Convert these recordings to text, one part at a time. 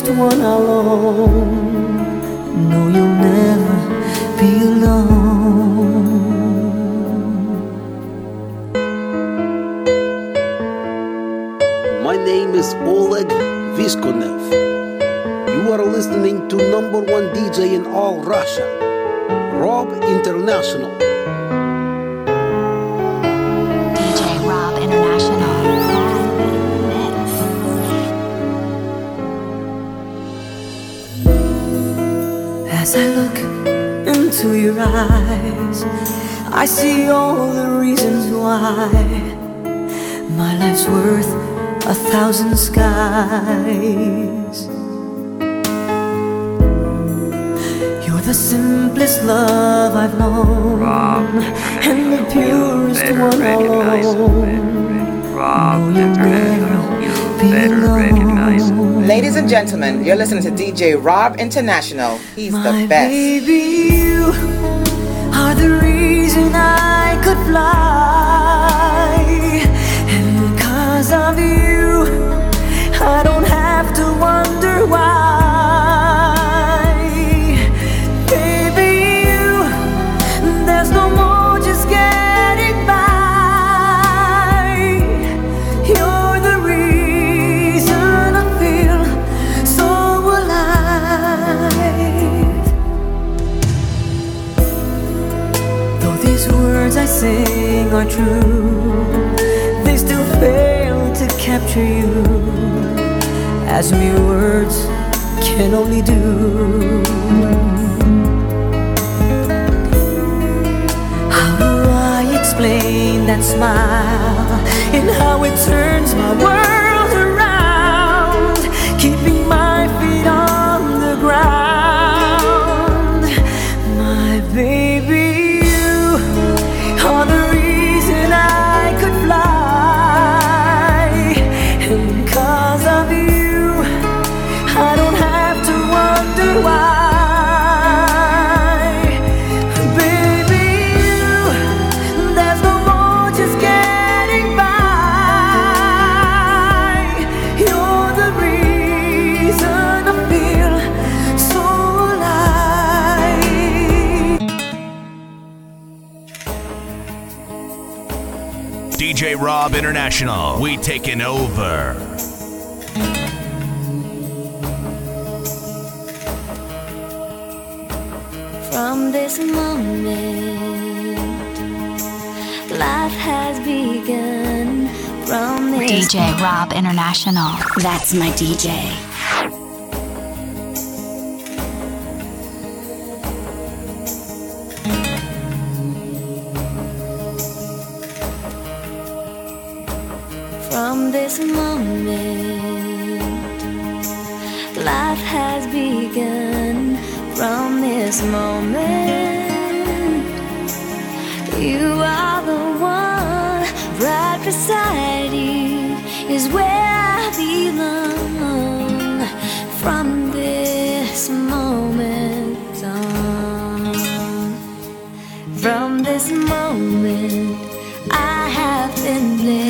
purest one alone. No, you'll never be alone. My name is Oleg Viskonev. You are listening to number one DJ in all Russia, Rob International. As I look into your eyes, I see all the reasons why my life's worth a thousand skies. You're the simplest love I've known, and the purest one alone. Rob No, you'll never better recognize Ladies and gentlemen, you're listening to DJ Rob International. He's My the best. baby, you are the reason I could fly. And because of you, I don't as mere words can only do. How do I explain that smile and how it turns my world DJ Rob International. We taking over. From this moment, life has begun. From this DJ Rob International. That's my DJ. This moment, I have been blessed.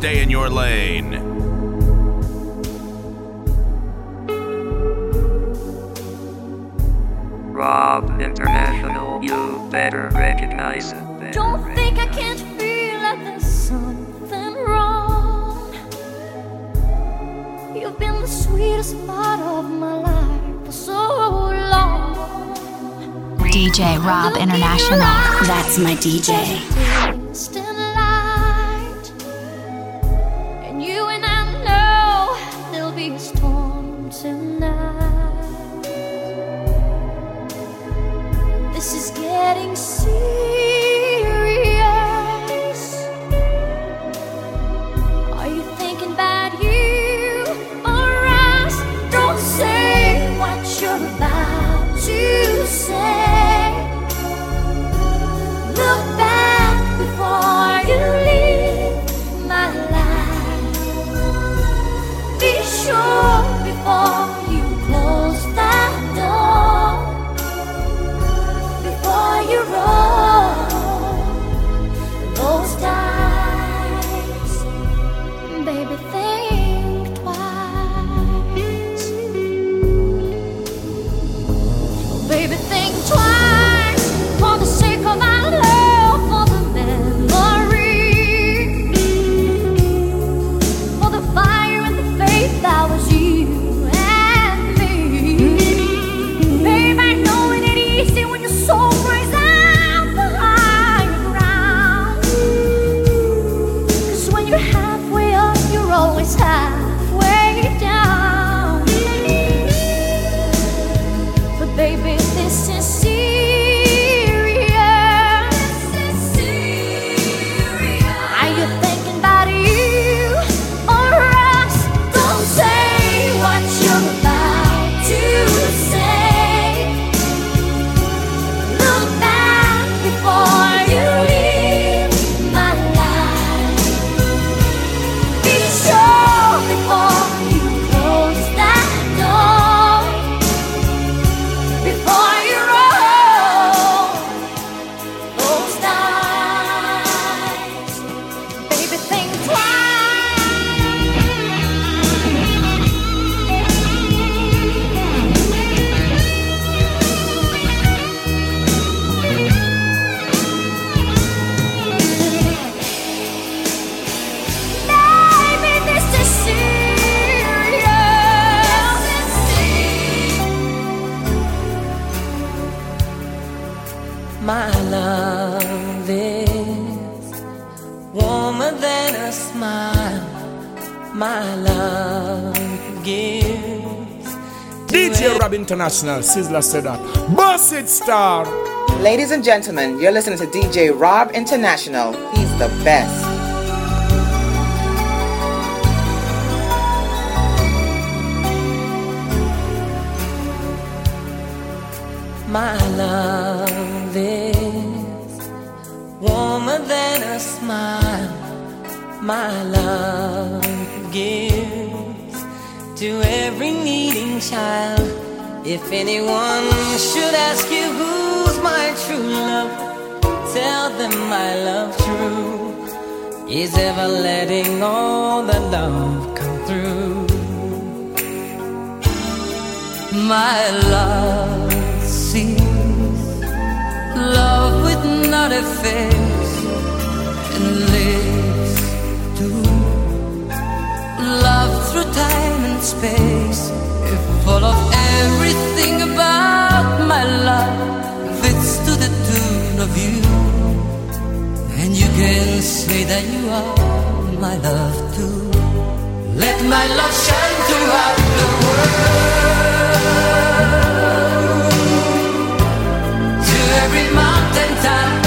stay in your lane. Rob International, you better recognize it. Better Don't recognize. think I can't feel like there's something wrong. You've been the sweetest part of my life for so long. DJ Rob International. That's my DJ. International. Sizzler said that. Boss it, star. Ladies and gentlemen, you're listening to DJ Rob International. He's the best. My love is warmer than a smile. My love gives to every needing child if anyone should ask you who's my true love, tell them my love true is ever letting all the love come through. My love sees love with not a face and lives to love through time and space of everything about my fits to the tune of you. And you can say that you are my love too. Let my love shine throughout the world. To every mountain top.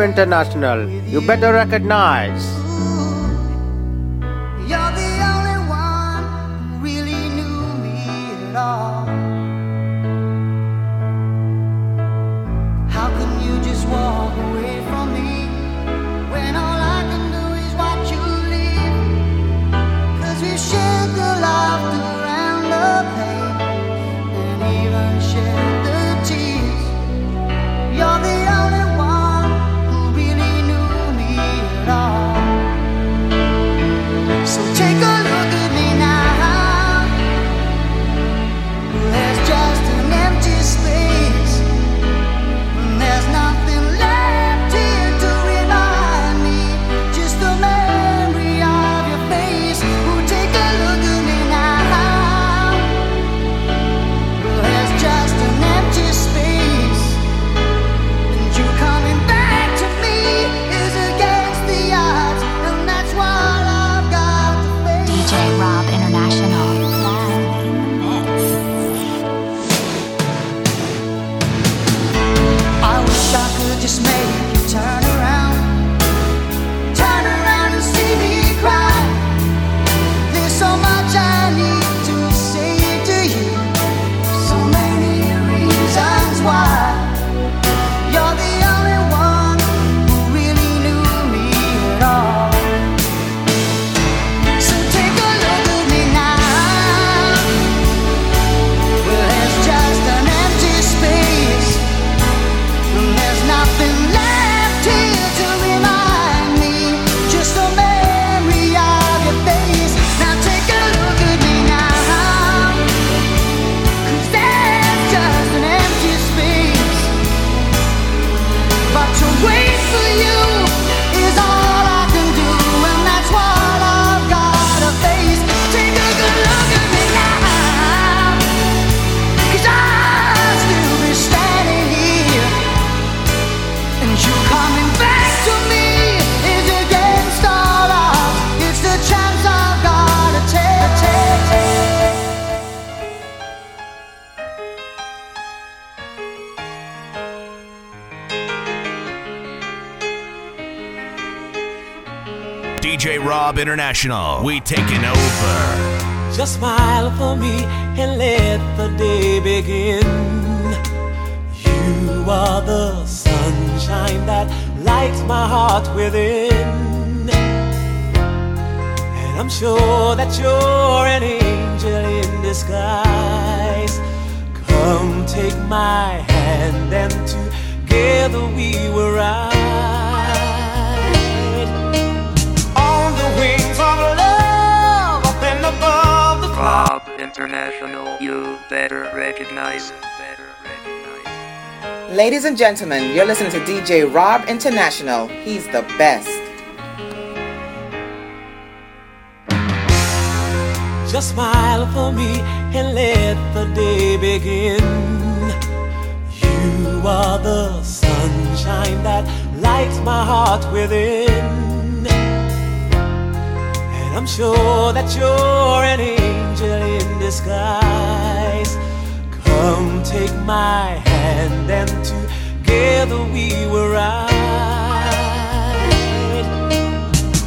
International. You better recognize. International. We taking over. Just smile for me and let the day begin. You are the sunshine that lights my heart within. And I'm sure that you're an angel in disguise. Come take my hand and together we will ride International, you better recognize it. Better recognize Ladies and gentlemen, you're listening to DJ Rob International. He's the best. Just smile for me and let the day begin. You are the sunshine that lights my heart within. I'm sure that you're an angel in disguise. Come take my hand and together we will ride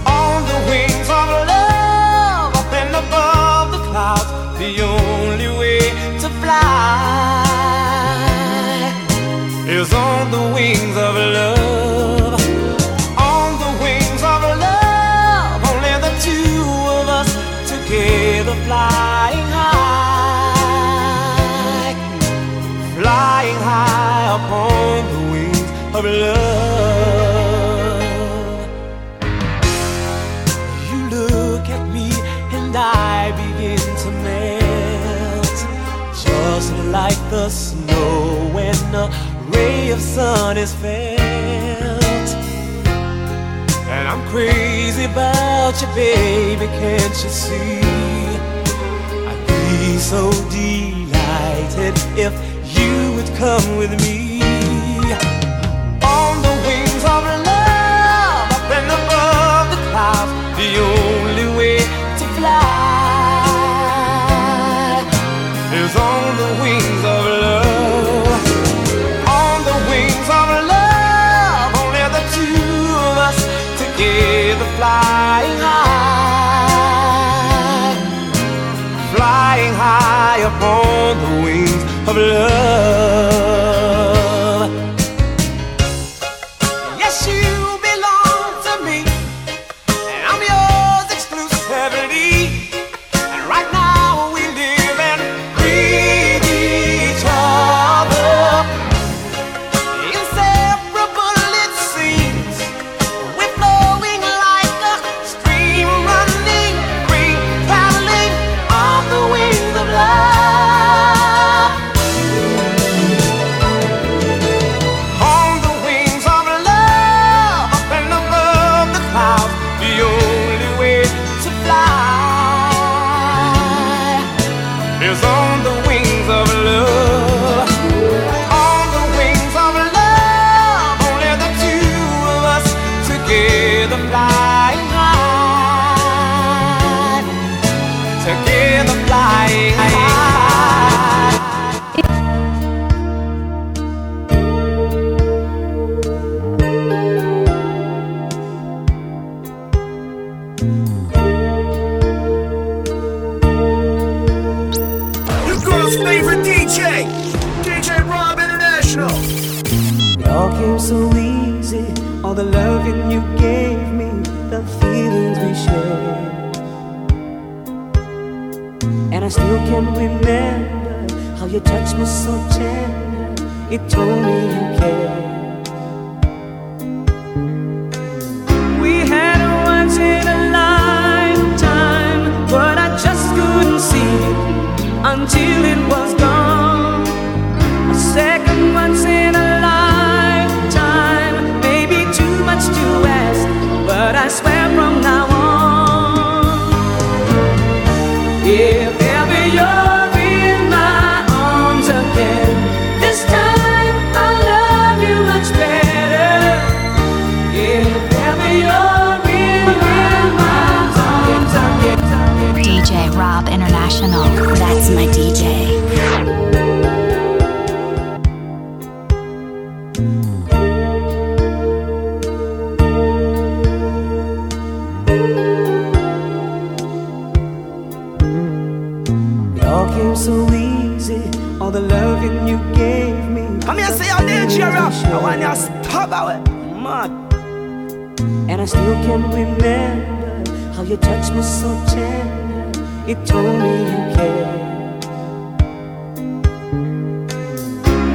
on the wings of love up and above the clouds. The only way to fly is on the wings of love. Upon the wings of love. You look at me and I begin to melt, just like the snow when a ray of sun is felt. And I'm crazy about you, baby, can't you see? I'd be so delighted if come with me. You me so tender. It told me you cared. I still can remember how your touch was so tender. It told me you cared.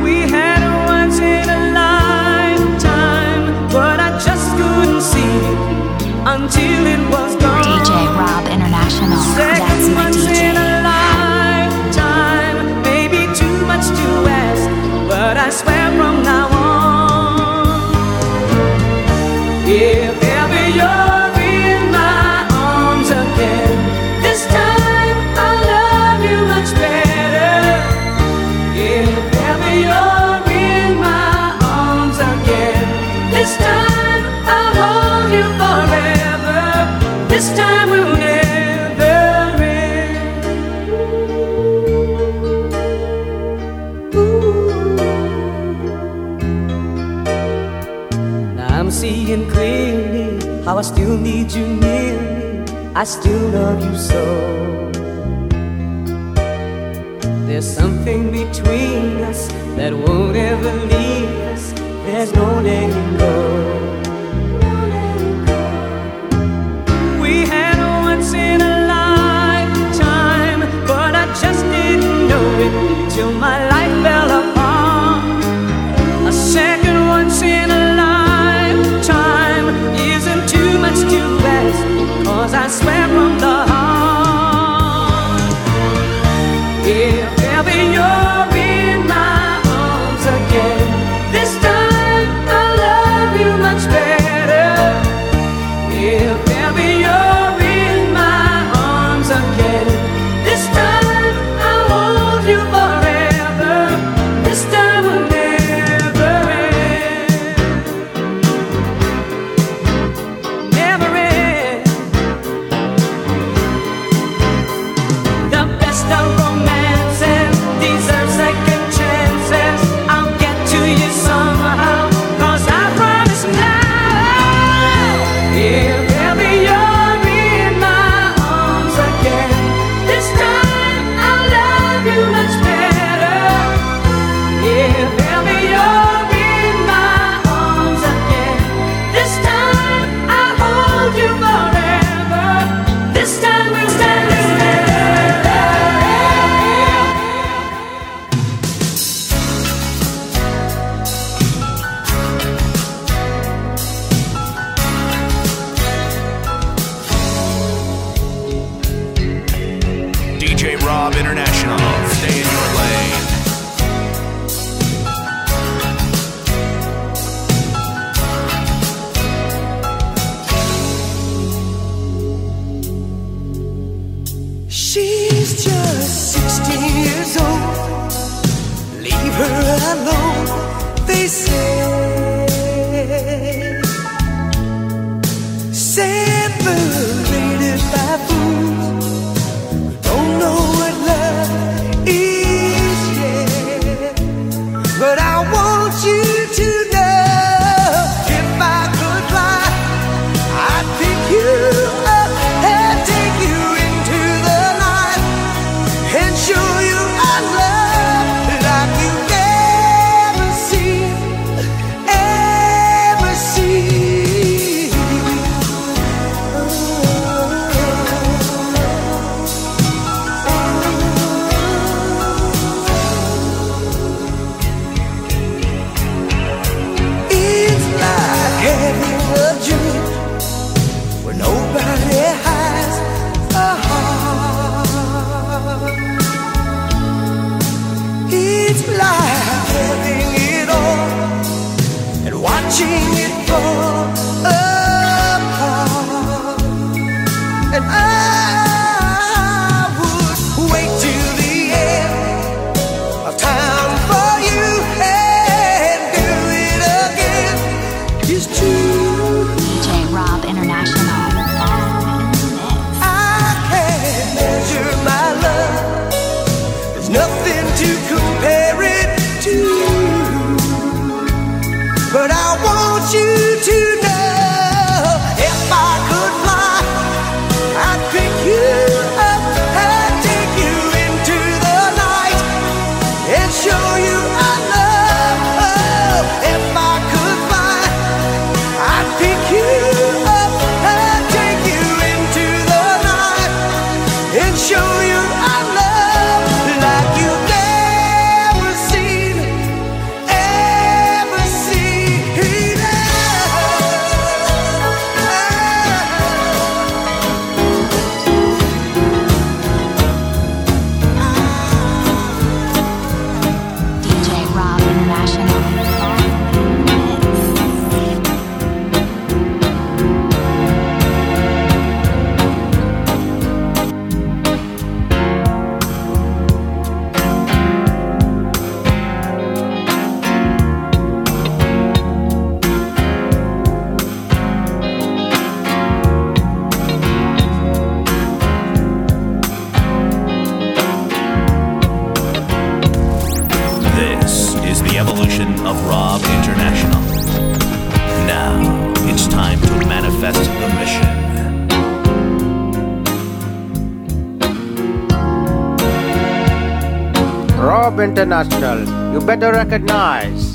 We had a once in a lifetime, but I just couldn't see it until it was gone. DJ Rob International. Second That's my DJ. still need you near me. I still love you so. There's something between us that won't ever leave us. There's no letting go. this it all and watching it fall. of Rob International. Now it's time to manifest the mission. Rob International, you better recognize.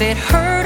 it hurt?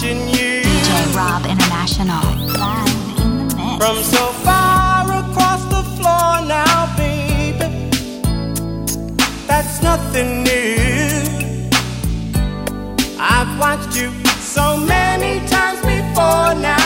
watching you. DJ Rob International. From so far across the floor now, baby. That's nothing new. I've watched you so many times before now.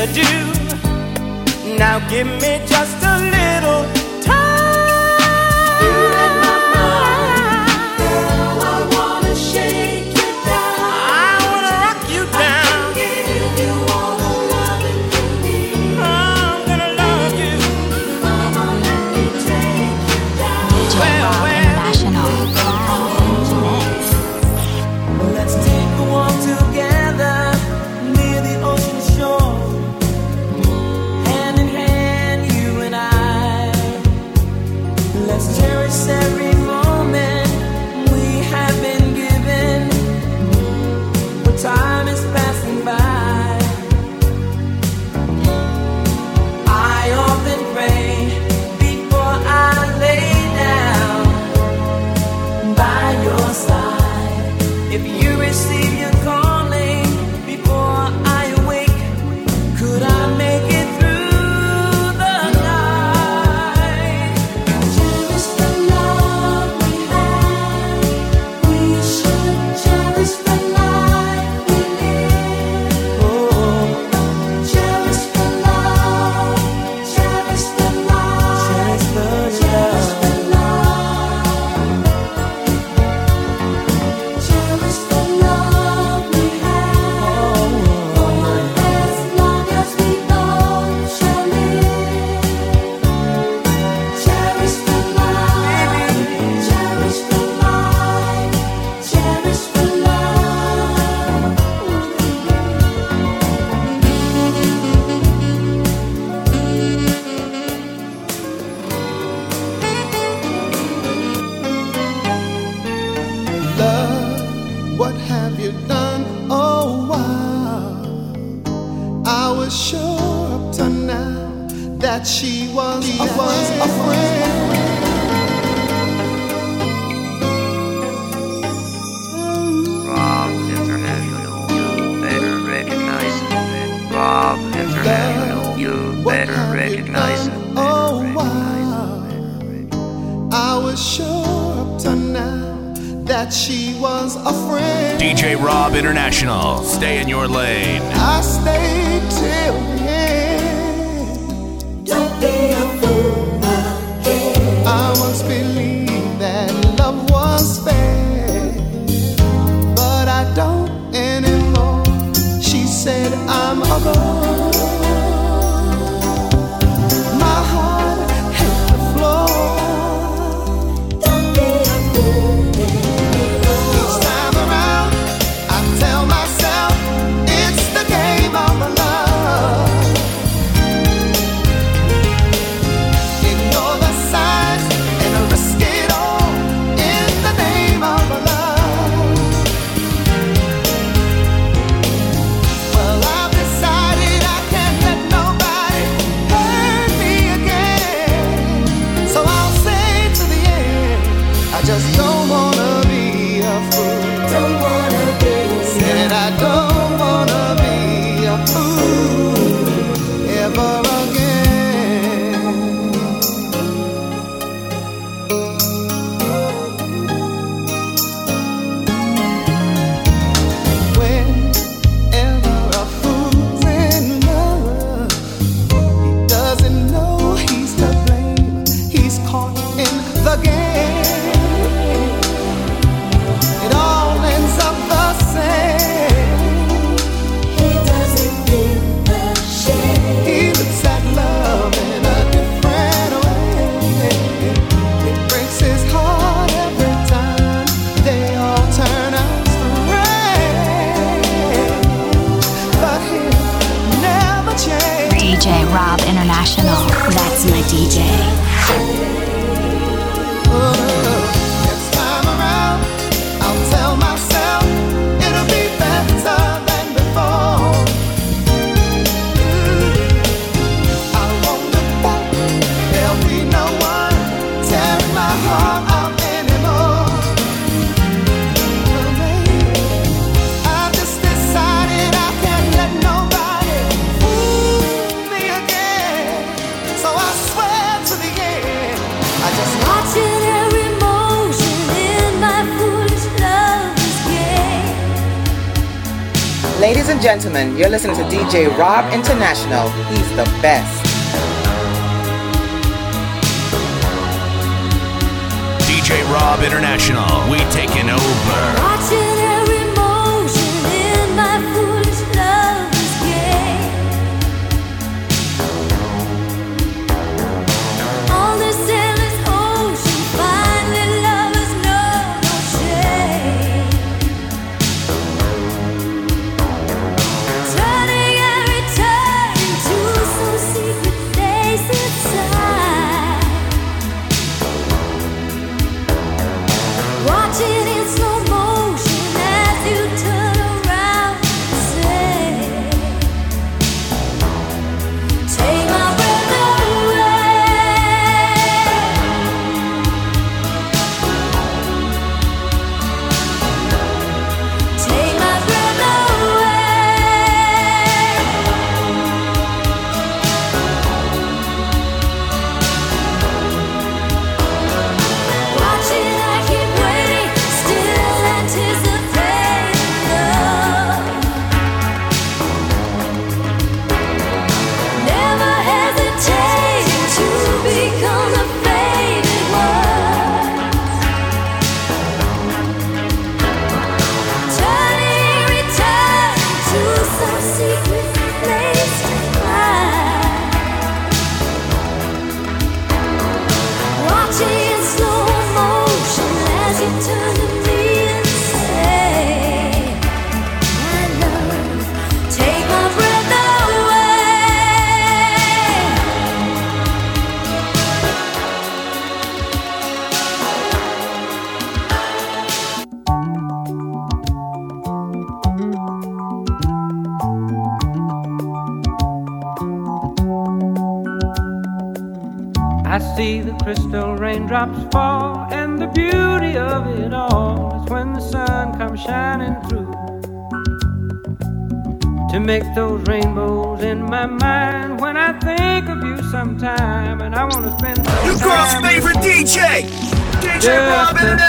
I do. Now give me just DJ Rob International. Stay in your lane. I stay till International. That's my DJ. and gentlemen, you're listening to DJ Rob International. He's the best. DJ Rob International, we taking over.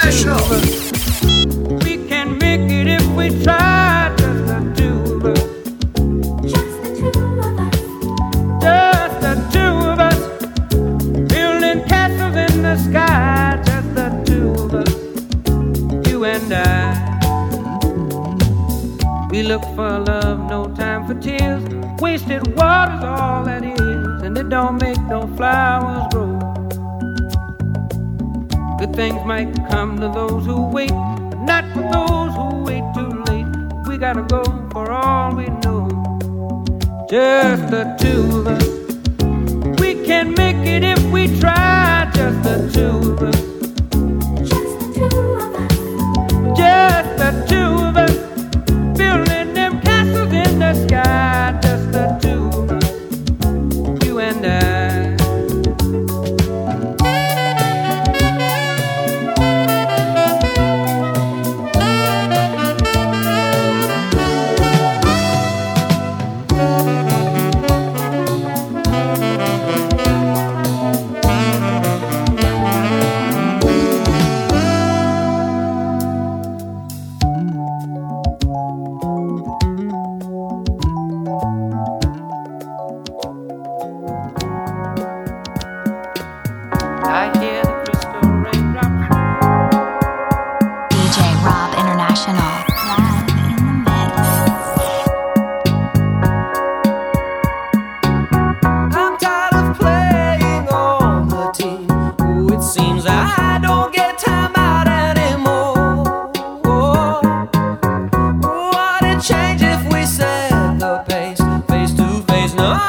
professional. No.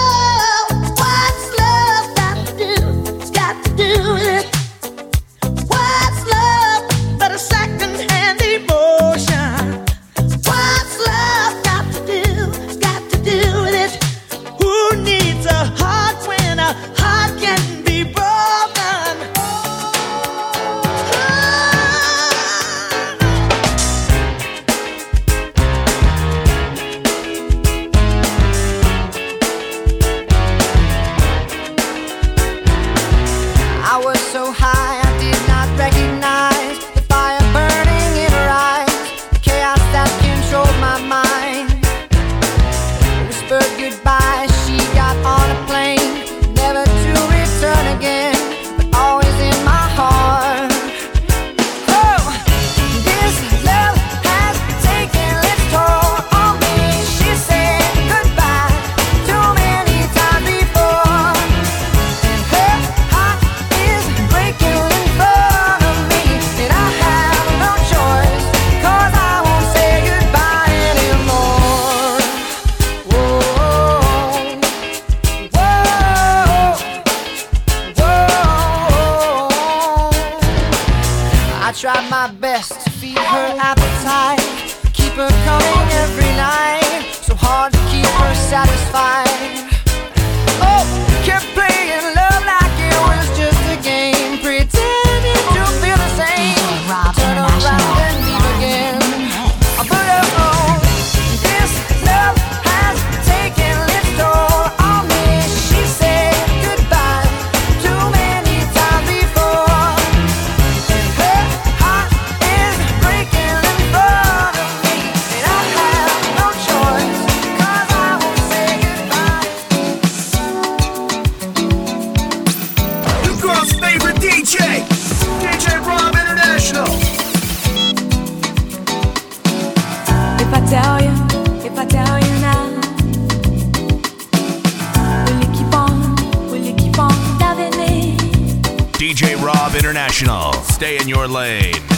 try my best to feed her appetite, keep her coming. Stay in your lane.